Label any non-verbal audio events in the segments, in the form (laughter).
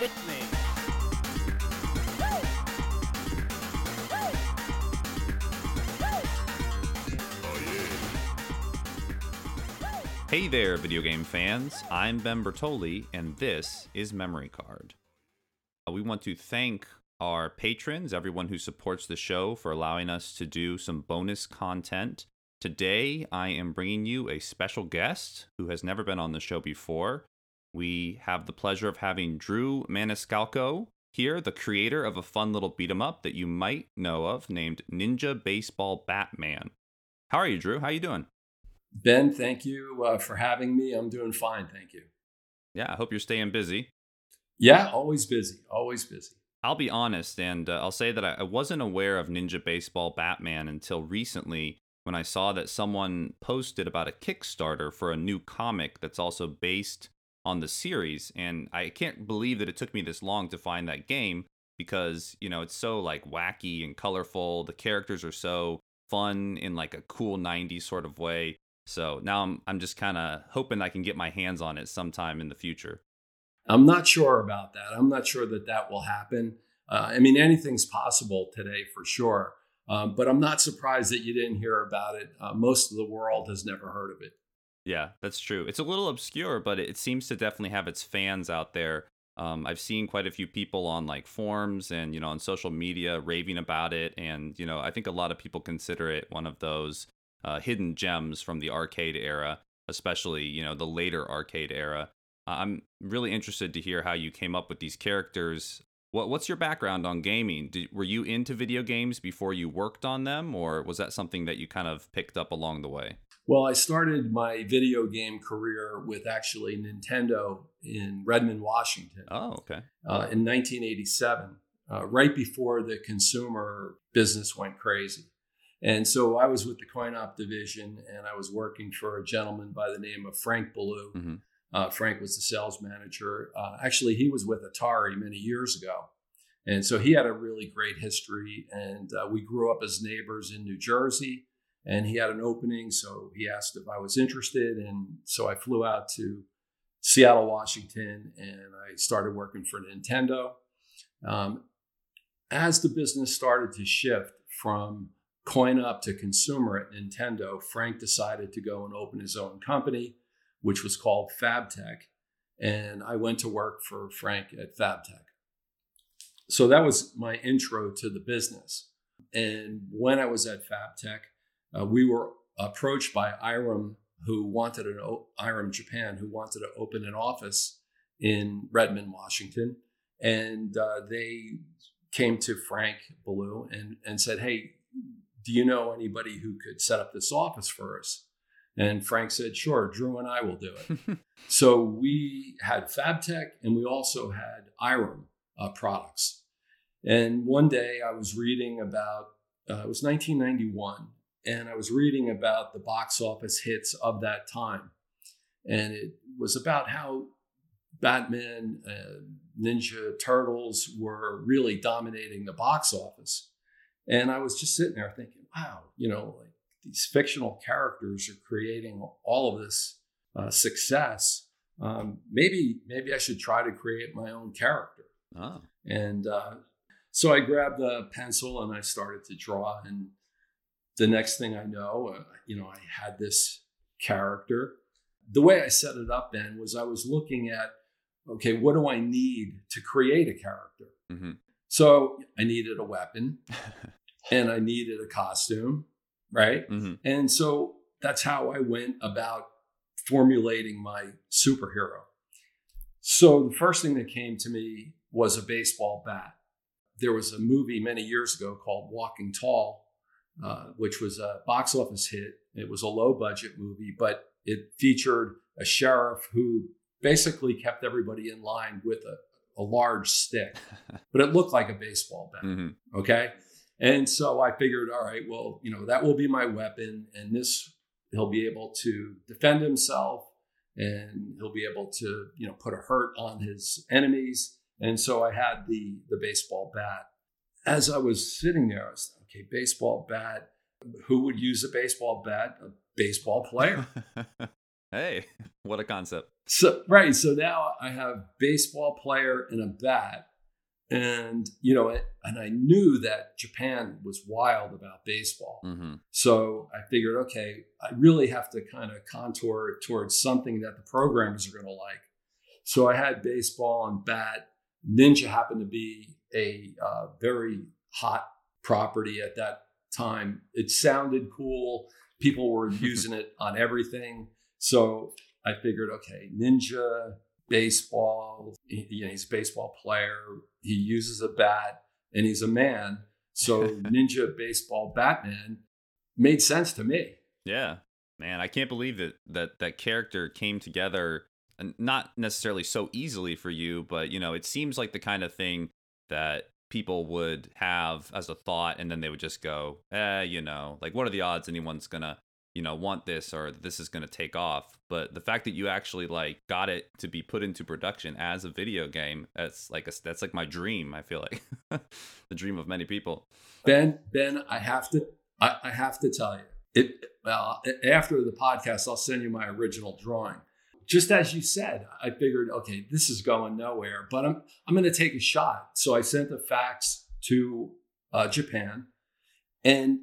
Me. Hey there, video game fans. I'm Ben Bertoli, and this is Memory Card. Uh, We want to thank our patrons, everyone who supports the show, for allowing us to do some bonus content. Today, I am bringing you a special guest who has never been on the show before. We have the pleasure of having Drew Maniscalco here, the creator of a fun little beat 'em up that you might know of named Ninja Baseball Batman. How are you, Drew? How are you doing? Ben, thank you uh, for having me. I'm doing fine, thank you. Yeah, I hope you're staying busy. Yeah, always busy, always busy. I'll be honest, and uh, I'll say that I, I wasn't aware of Ninja Baseball Batman until recently when I saw that someone posted about a Kickstarter for a new comic that's also based on the series. And I can't believe that it took me this long to find that game because, you know, it's so like wacky and colorful. The characters are so fun in like a cool 90s sort of way. So now I'm, I'm just kind of hoping I can get my hands on it sometime in the future. I'm not sure about that. I'm not sure that that will happen. Uh, I mean, anything's possible today for sure. Um, but I'm not surprised that you didn't hear about it. Uh, most of the world has never heard of it. Yeah, that's true. It's a little obscure, but it seems to definitely have its fans out there. Um, I've seen quite a few people on like forums and you know on social media raving about it, and you know I think a lot of people consider it one of those uh, hidden gems from the arcade era, especially you know the later arcade era. I'm really interested to hear how you came up with these characters. What What's your background on gaming? Did, were you into video games before you worked on them, or was that something that you kind of picked up along the way? Well, I started my video game career with actually Nintendo in Redmond, Washington. Oh, okay. Uh, in 1987, uh, right before the consumer business went crazy. And so I was with the coin op division and I was working for a gentleman by the name of Frank Ballou. hmm Uh, Frank was the sales manager. Uh, actually, he was with Atari many years ago. And so he had a really great history. And uh, we grew up as neighbors in New Jersey. And he had an opening. So he asked if I was interested. And so I flew out to Seattle, Washington, and I started working for Nintendo. Um, as the business started to shift from coin op to consumer at Nintendo, Frank decided to go and open his own company which was called Fabtek. And I went to work for Frank at Fabtek. So that was my intro to the business. And when I was at Fabtek, uh, we were approached by Irem, who wanted an Irem Japan, who wanted to open an office in Redmond, Washington. And uh, they came to Frank Ballou and, and said, Hey, do you know anybody who could set up this office for us? And Frank said, sure, Drew and I will do it. (laughs) so we had Fabtek and we also had Irem uh, products. And one day I was reading about, uh, it was 1991, and I was reading about the box office hits of that time. And it was about how Batman, uh, Ninja Turtles were really dominating the box office. And I was just sitting there thinking, wow, you know, like, these fictional characters are creating all of this uh, success. Um, maybe maybe I should try to create my own character. Oh. And uh, so I grabbed a pencil and I started to draw. And the next thing I know, uh, you know, I had this character. The way I set it up then was I was looking at, okay, what do I need to create a character? hmm So I needed a weapon (laughs) and I needed a costume right? hmm And so that's how I went about formulating my superhero. So the first thing that came to me was a baseball bat. There was a movie many years ago called Walking Tall, uh, which was a box office hit. It was a low budget movie, but it featured a sheriff who basically kept everybody in line with a, a large stick, (laughs) but it looked like a baseball bat. hmm Okay. And so I figured, all right, well, you know, that will be my weapon. And this, he'll be able to defend himself and he'll be able to, you know, put a hurt on his enemies. And so I had the, the baseball bat. As I was sitting there, I was, okay, baseball bat. Who would use a baseball bat? A baseball player. (laughs) hey, what a concept. So right, so now I have baseball player and a bat, and you know, and I knew that Japan was wild about baseball. Mm-hmm. So I figured, okay, I really have to kind of contour towards something that the programmers are going to like. So I had baseball and bat. Ninja happened to be a uh, very hot property at that time. It sounded cool. People were (laughs) using it on everything. So I figured, okay, Ninja, baseball, he, you know, he's a baseball player. He uses a bat and he's a man. So (laughs) Ninja Baseball Batman made sense to me. Yeah. Man, I can't believe that that that character came together and not necessarily so easily for you, but you know, it seems like the kind of thing that people would have as a thought and then they would just go, eh, you know, like what are the odds anyone's gonna, you know, want this or this is gonna take off? But the fact that you actually like got it to be put into production as a video game, that's like a, that's like my dream. I feel like (laughs) the dream of many people. Ben, Ben, I have to, I, I have to tell you, it. Well, after the podcast, I'll send you my original drawing just as you said, I figured, okay, this is going nowhere, but I'm I'm going to take a shot. So I sent the fax to uh, Japan, and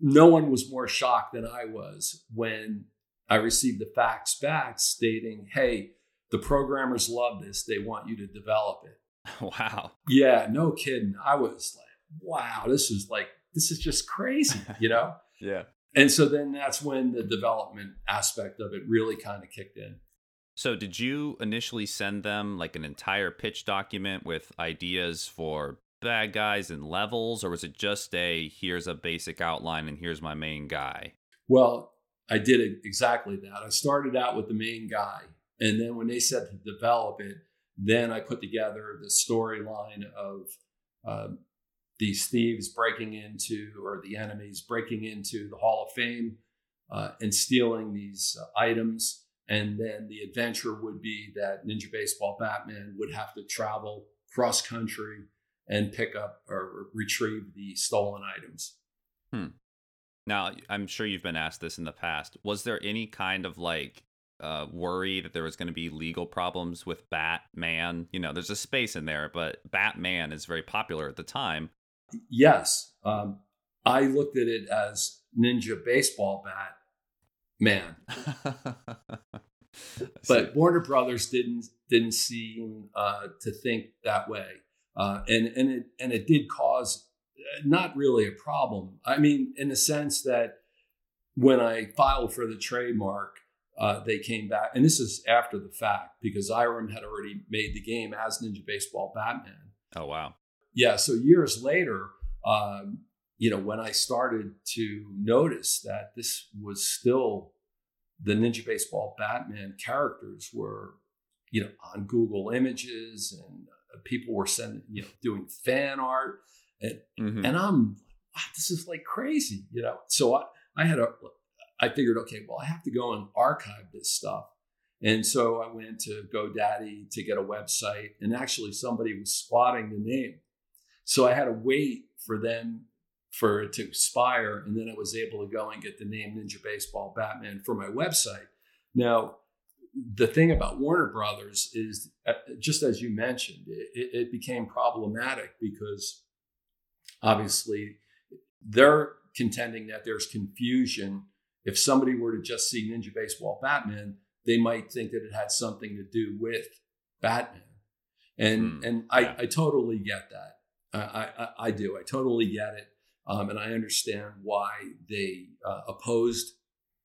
no one was more shocked than I was when I received the fax back stating, "Hey, the programmers love this. They want you to develop it." (laughs) Wow. Yeah, no kidding. I was like, "Wow, this is like this is just crazy," (laughs) you know? yeah. And so then that's when the development aspect of it really kind of kicked in. So, did you initially send them like an entire pitch document with ideas for bad guys and levels, or was it just a here's a basic outline and here's my main guy? Well, I did exactly that. I started out with the main guy, and then when they said to develop it, then I put together the storyline of uh, these thieves breaking into, or the enemies breaking into the Hall of Fame uh, and stealing these uh, items and then the adventure would be that Ninja Baseball Batman would have to travel cross country and pick up or retrieve the stolen items. Hmm. Now, I'm sure you've been asked this in the past. Was there any kind of like uh, worry that there was going to be legal problems with Batman? You know, there's a space in there, but Batman is very popular at the time. Yes. Um, I looked at it as Ninja Baseball Bat man. (laughs) but Warner Brothers didn't didn't seem uh, to think that way, uh, and and it and it did cause uh, not really a problem. I mean, in the sense that when I filed for the trademark, uh, they came back, and this is after the fact because Irem had already made the game as Ninja Baseball Batman. Oh wow! Yeah, so years later, um, you know, when I started to notice that this was still the Ninja Baseball Batman characters were, you know, on Google Images and uh, people were sending, you know, doing fan art. And, mm-hmm. and I'm, like, wow, this is like crazy, you know? So I, I had a, I figured, okay, well, I have to go and archive this stuff. And so I went to GoDaddy to get a website, and actually somebody was squatting the name. So I had to wait for them for it to expire. And then I was able to go and get the name Ninja Baseball Batman for my website. Now, the thing about Warner Brothers is, uh, just as you mentioned, it, it became problematic because obviously they're contending that there's confusion. If somebody were to just see Ninja Baseball Batman, they might think that it had something to do with Batman. And mm, and I, I totally get that. I, I, I do. I totally get it. Um, and I understand why they uh, opposed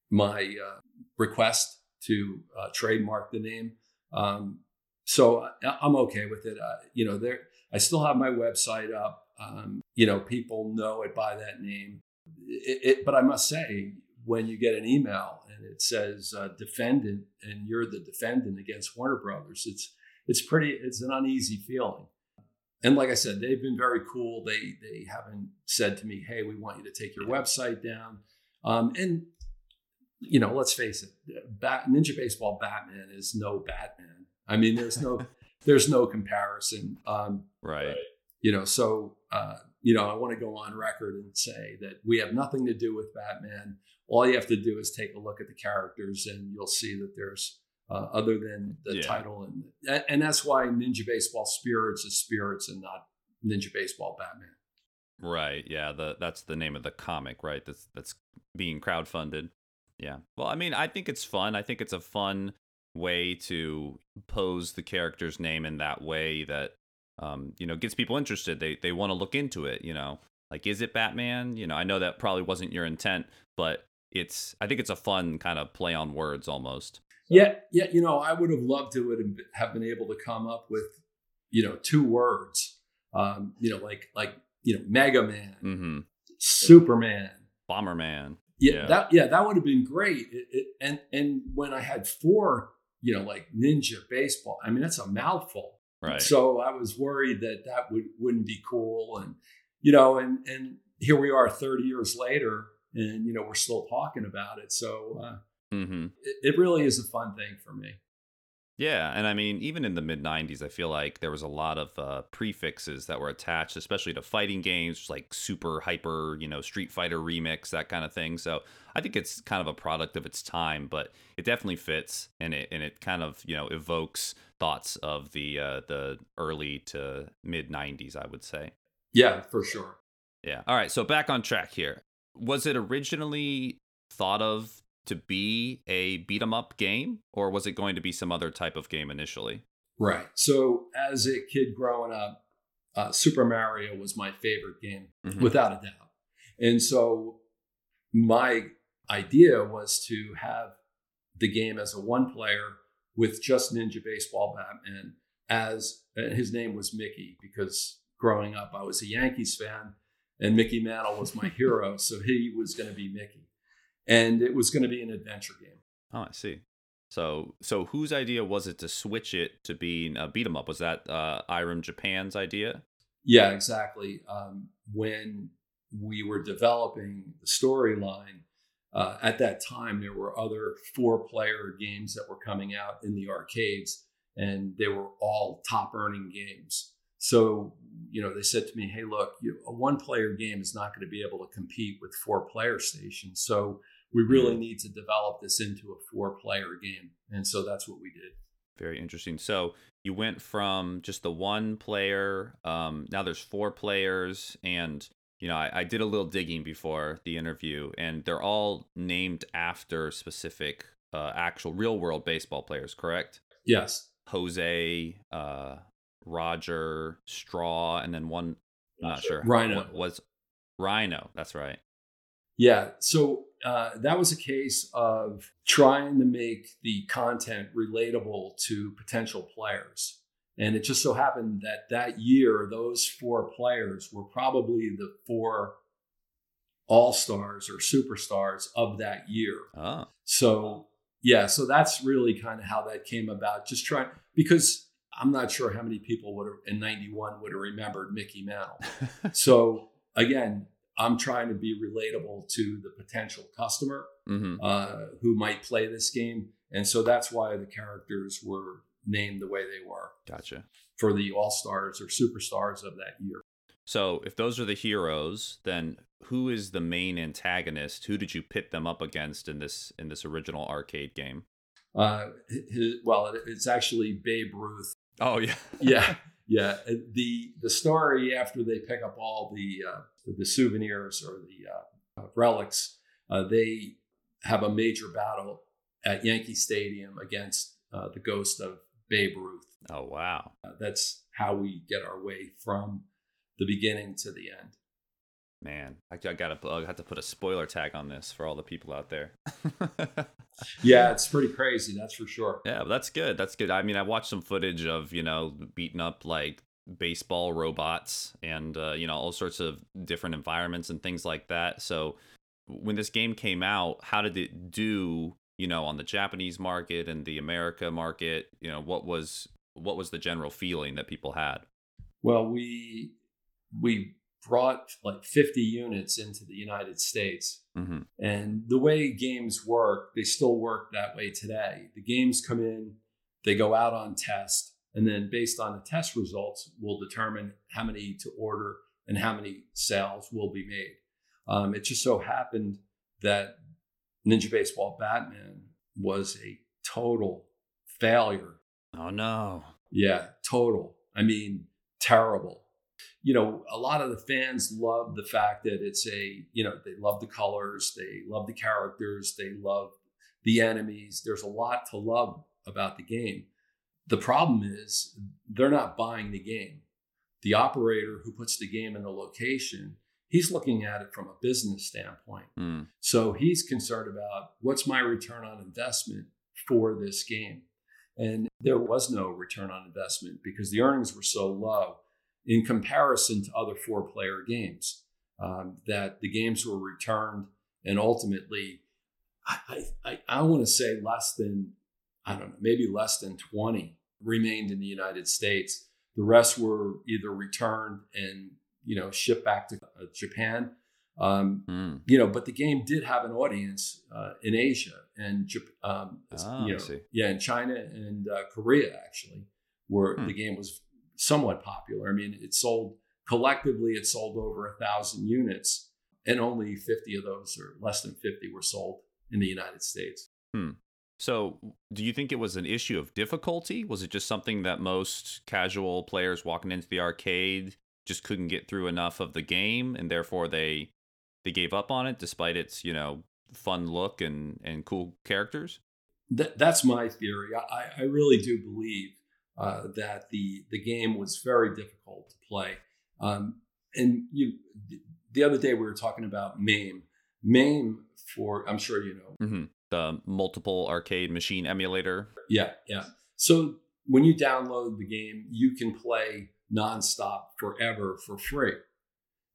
my uh, request to uh, trademark the name. Um, so I'm okay with it. Uh, you know, there I still have my website up. Um, you know, people know it by that name. It, it, but I must say, when you get an email and it says uh, defendant and you're the defendant against Warner Brothers, it's it's pretty. It's an uneasy feeling and like I said, they've been very cool. They they haven't said to me, "Hey, we want you to take your website down." Um, and you know, let's face it, Bat, Ninja Baseball Batman is no Batman. I mean, there's no (laughs) there's no comparison. Um, right. You know, so uh, you know, I want to go on record and say that we have nothing to do with Batman. All you have to do is take a look at the characters, and you'll see that there's uh, other than the Yeah. title, and and that's why Ninja Baseball Spirits is Spirits and not Ninja Baseball Batman. Right. Yeah. The that's the name of the comic, right? That's that's being crowdfunded. Yeah. Well, I mean, I think it's fun. I think it's a fun way to pose the character's name in that way that um, you know, gets people interested. They they want to look into it, you know. Like is it Batman? You know, I know that probably wasn't your intent, but it's I think it's a fun kind of play on words almost. Yeah, yeah. You know, I would have loved to have been able to come up with, you know, two words. Um, you know, like like you know, Mega Man, Mhm. Superman. Bomberman. Yeah, Yeah. that yeah, that would have been great. It, it, and and when I had four, you know, like Ninja Baseball, I mean, that's a mouthful. Right. So I was worried that that would wouldn't be cool, and you know, and and here we are, thirty years later, and you know, we're still talking about it. So uh, mhm. it, it really is a fun thing for me. Yeah, and I mean, even in the mid '90s, I feel like there was a lot of uh, prefixes that were attached, especially to fighting games, like super hyper, you know, Street Fighter remix, that kind of thing. So I think it's kind of a product of its time, but it definitely fits, and it and it kind of you know evokes thoughts of the uh, the early to mid '90s, I would say. Yeah, for sure. Yeah. All right. So back on track here. Was it originally thought of to be a beat 'em up game, or was it going to be some other type of game initially? Right. So as a kid growing up, uh, Super Mario was my favorite game, Mhm. without a doubt. And so my idea was to have the game as a one player with just Ninja Baseball Batman as and his name was Mickey because growing up I was a Yankees fan and Mickey Mantle was my (laughs) hero, so he was going to be Mickey. And it was going to be an adventure game. Oh, I see. So, so whose idea was it to switch it to being a beat 'em up? Was that uh, Irem Japan's idea? Yeah, exactly. Um, when we were developing the storyline, uh, at that time there were other four-player games that were coming out in the arcades, and they were all top-earning games. So, you know, they said to me, "Hey, look, you, a one-player game is not going to be able to compete with four-player stations. So, we really need to develop this into a four-player game." And so that's what we did. Very interesting. So you went from just the one player. Um, now there's four players, and you know I, I did a little digging before the interview, and they're all named after specific uh, actual real world baseball players. Correct? Yes. Jose, uh, Roger, Straw, and then one. I'm not sure. Ryno. Was Ryno? That's right. Yeah. So uh, that was a case of trying to make the content relatable to potential players. And it just so happened that that year, those four players were probably the four all stars or superstars of that year. Oh, So, yeah, so that's really kind of how that came about. Just trying, because I'm not sure how many people would have in 91 would have remembered Mickey Mantle. (laughs) So, again, I'm trying to be relatable to the potential customer hmm uh, who might play this game. And so that's why the characters were named the way they were gotcha. for the all stars or superstars of that year. So if those are the heroes, then who is the main antagonist? Who did you pit them up against in this in this original arcade game? Uh, his, well, it's actually Babe Ruth. Oh yeah. (laughs) Yeah, yeah. The the story after they pick up all the uh, the souvenirs or the uh, relics, uh, they have a major battle at Yankee Stadium against uh, the ghost of Babe Ruth. Oh wow. Uh, that's how we get our way from the beginning to the end. Man, I, I gotta I have to put a spoiler tag on this for all the people out there. (laughs) Yeah, it's pretty crazy, that's for sure. yeah, but that's good. That's good. I mean, I watched some footage of you know beating up like baseball robots and uh, you know all sorts of different environments and things like that. So when this game came out, how did it do? You know, on the Japanese market and the America market, you know, what was what was the general feeling that people had? Well, we we brought like 50 units into the United States. hmm And the way games work, they still work that way today. The games come in, they go out on test, and then based on the test results, we'll determine how many to order and how many sales will be made. Um, it just so happened that Ninja Baseball Batman was a total failure. Oh no. Yeah, total. I mean, terrible. You know, a lot of the fans love the fact that it's a, you know, they love the colors, they love the characters, they love the enemies. There's a lot to love about the game. The problem is they're not buying the game. The operator who puts the game in the location, he's looking at it from a business standpoint. Mm. So he's concerned about what's my return on investment for this game. And there was no return on investment because the earnings were so low in comparison to other four player games um, that the games were returned and ultimately, I, I, I want to say less than, I don't know, maybe less than 20 remained in the United States. The rest were either returned and you know shipped back to uh, Japan um, Mm. you know, but the game did have an audience uh, in Asia and um, Ah, you know, yeah, in China and uh, Korea actually, where Hmm. the game was somewhat popular. I mean, it sold collectively, it sold over a thousand units, and only fifty of those, or less than fifty, were sold in the United States. Hmm. So, do you think it was an issue of difficulty? Was it just something that most casual players walking into the arcade just couldn't get through enough of the game, and therefore they they gave up on it, despite its you know fun look and and cool characters? That, that's my theory. I, I really do believe uh, that the the game was very difficult to play. Um, and you, the other day we were talking about MAME. MAME for I'm sure you know. hmm The multiple arcade machine emulator. Yeah, yeah. So when you download the game, you can play nonstop forever for free.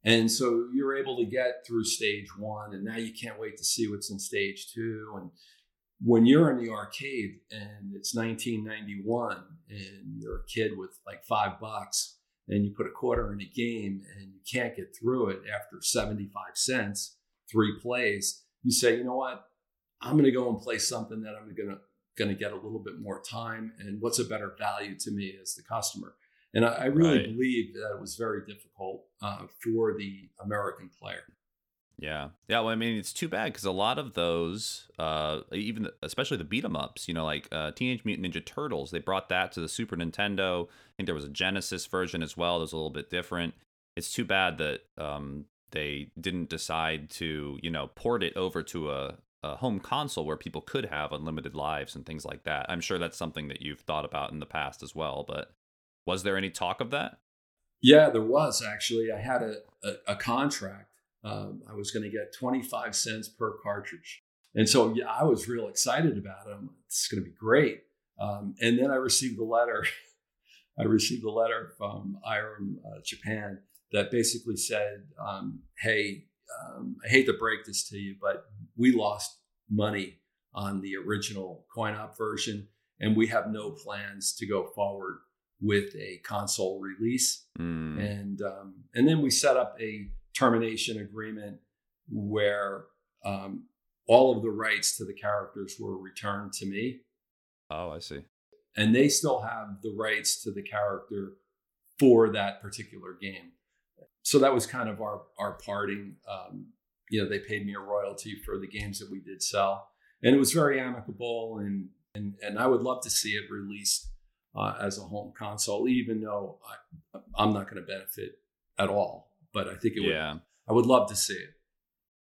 And so you're able to get through stage one, and now you can't wait to see what's in stage two. And when you're in the arcade and it's 1991 and you're a kid with like five bucks and you put a quarter in a game and you can't get through it after 75 cents, three plays, you say, you know what? I'm going to go and play something that I'm going to going to get a little bit more time and what's a better value to me as the customer. And I, I really Right. believe that it was very difficult uh, for the American player. Yeah, yeah. Well, I mean, it's too bad because a lot of those, uh, even especially the beat 'em ups, you know, like uh, Teenage Mutant Ninja Turtles, they brought that to the Super Nintendo. I think there was a Genesis version as well. That was a little bit different. It's too bad that um, they didn't decide to, you know, port it over to a, a home console where people could have unlimited lives and things like that. I'm sure that's something that you've thought about in the past as well. But was there any talk of that? Yeah, there was actually. I had a, a, a contract. Um, I was going to get 25 cents per cartridge. And so yeah, I was real excited about it. It's going to be great. Um, and then I received a letter. (laughs) I received a letter from Irem uh, Japan that basically said, um, "Hey, um, I hate to break this to you, but we lost money on the original coin-op version, and we have no plans to go forward with a console release." Mm, and um, and then we set up a termination agreement where um, all of the rights to the characters were returned to me, oh, I see. and they still have the rights to the character for that particular game. So that was kind of our our parting. Um, you know, they paid me a royalty for the games that we did sell, and it was very amicable. And and and I would love to see it released uh, as a home console, even though I, I'm not going to benefit at all. But I think it would. Yeah. I would love to see it.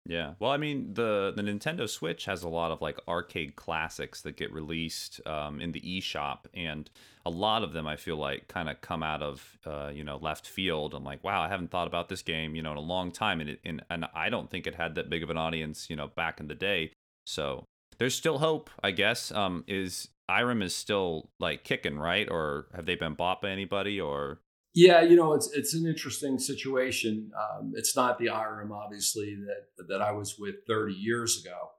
Yeah. Well, I mean, the the Nintendo Switch has a lot of like arcade classics that get released um, in the eShop, and a lot of them I feel like kind of come out of uh, you know left field. I'm like, wow, I haven't thought about this game you know in a long time, and it, and and I don't think it had that big of an audience you know back in the day. So there's still hope, I guess. Um, is Irem is still like kicking, right? Or have they been bought by anybody? Or Yeah, you know, it's it's an interesting situation. Um, it's not the Irem, obviously, that that I was with 30 years ago,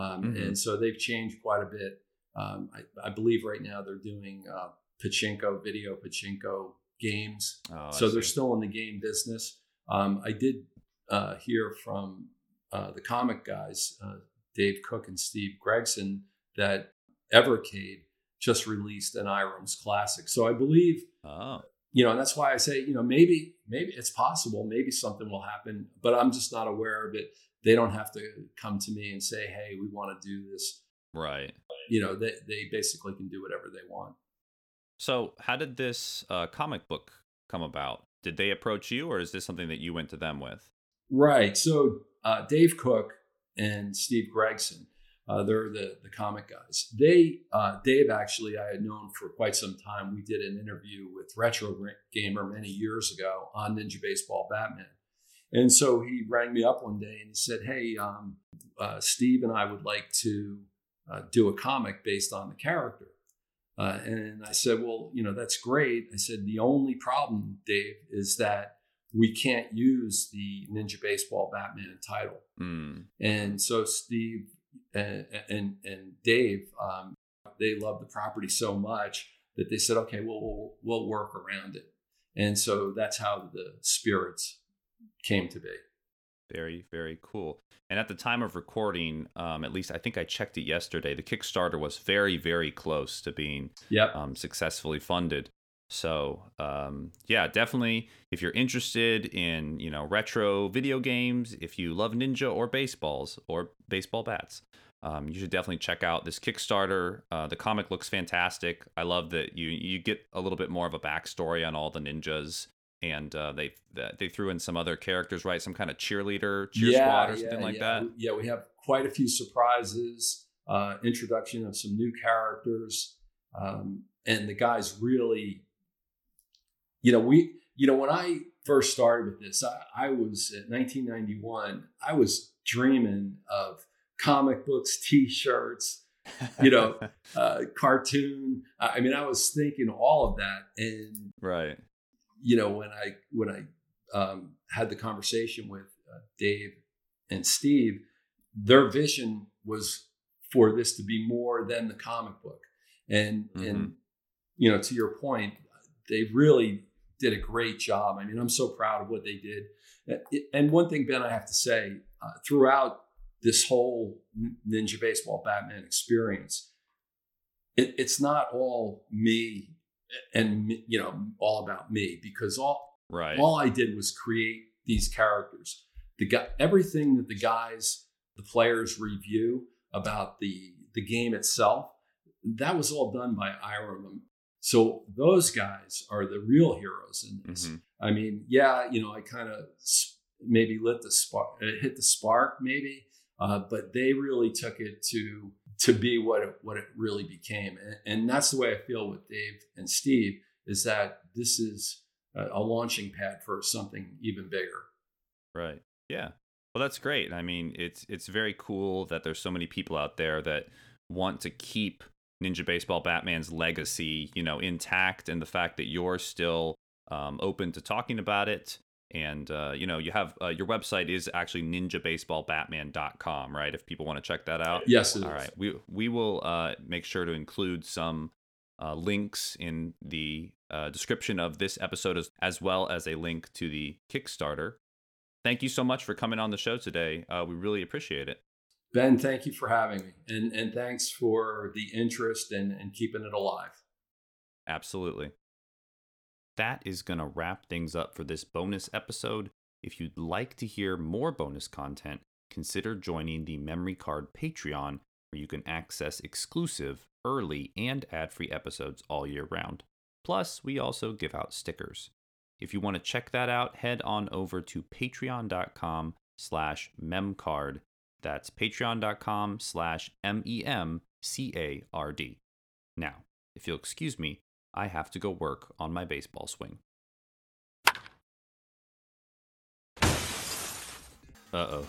um, Mhm. and so they've changed quite a bit. Um, I, I believe right now they're doing uh, pachinko, video pachinko games, oh, so they're still in the game business. Um, I did uh, hear from uh, the comic guys, uh, Dave Cook and Steve Gregson, that Evercade just released an Irem's classic. So I believe oh you know, and that's why I say, you know, maybe, maybe it's possible, maybe something will happen, but I'm just not aware of it. They don't have to come to me and say, hey, we want to do this Right. You know, they they basically can do whatever they want. So, how did this uh, comic book come about? Did they approach you, or is this something that you went to them with? Right. So, uh, Dave Cook and Steve Gregson, uh, they're the the comic guys. They uh, Dave actually I had known for quite some time. We did an interview with Retro Gamer many years ago on Ninja Baseball Batman, and so he rang me up one day and he said, "Hey, um, uh, Steve and I would like to uh, do a comic based on the character." Uh, and I said, "Well, you know, that's great." I said, "The only problem, Dave, is that we can't use the Ninja Baseball Batman title." Mm. And so Steve and and, and Dave, um, they love the property so much that they said, "Okay, well, we'll we'll work around it." And so that's how the spirits came to be. Very, very cool. And at the time of recording, um, at least I think I checked it yesterday, the Kickstarter was very, very close to being yep. um, successfully funded. So um, yeah, definitely. If you're interested in you know retro video games, if you love ninja or baseballs or baseball bats, um, you should definitely check out this Kickstarter. Uh, the comic looks fantastic. I love that you you get a little bit more of a backstory on all the ninjas and uh, they they threw in some other characters, right? Some kind of cheerleader, cheer yeah, squad, or yeah, something like yeah. that. Yeah, we have quite a few surprises. Uh, introduction of some new characters, um, and the guys really, you know, we, you know, when I first started with this, I, I was at 1991. I was dreaming of comic books, T-shirts, you know, (laughs) uh, cartoon. I mean, I was thinking all of that, and right you know, when I when I um, had the conversation with uh, Dave and Steve, their vision was for this to be more than the comic book, and mm-hmm. and you know, to your point, they really did a great job. I mean, I'm so proud of what they did. And one thing, Ben, I have to say, uh, throughout this whole Ninja Baseball Batman experience, it, it's not all me and you know all about me because all right all I did was create these characters. The guy, everything that the guys, the players review about the the game itself, that was all done by Irem. So those guys are the real heroes in this. Mm-hmm. I mean, yeah, you know, I kind of maybe lit the spark, hit the spark, maybe, uh, but they really took it to to be what it, what it really became. And, and, that's the way I feel with Dave and Steve is that this is a, a launching pad for something even bigger. Right. Yeah. Well, that's great. I mean, it's it's very cool that there's so many people out there that want to keep Ninja Baseball Batman's legacy, you know, intact, and the fact that you're still um, open to talking about it. And uh, you know you have uh, your website is actually ninjabaseballbatman.com right? If people want to check that out. Yes all right. we we will uh, make sure to include some uh, links in the uh, description of this episode as, as well as a link to the kickstarter. Thank you so much for coming on the show today. Uh, we really appreciate it ben thank you for having me and and thanks for the interest and and keeping it alive absolutely that is going to wrap things up for this bonus episode. If you'd like to hear more bonus content, consider joining the Memory Card Patreon, where you can access exclusive, early, and ad free episodes all year round. Plus, we also give out stickers. If you want to check that out, head on over to patreon.com slash memcard. That's patreon.com slash M-E-M-C-A-R-D. Now, if you'll excuse me, I have to go work on my baseball swing. Uh oh.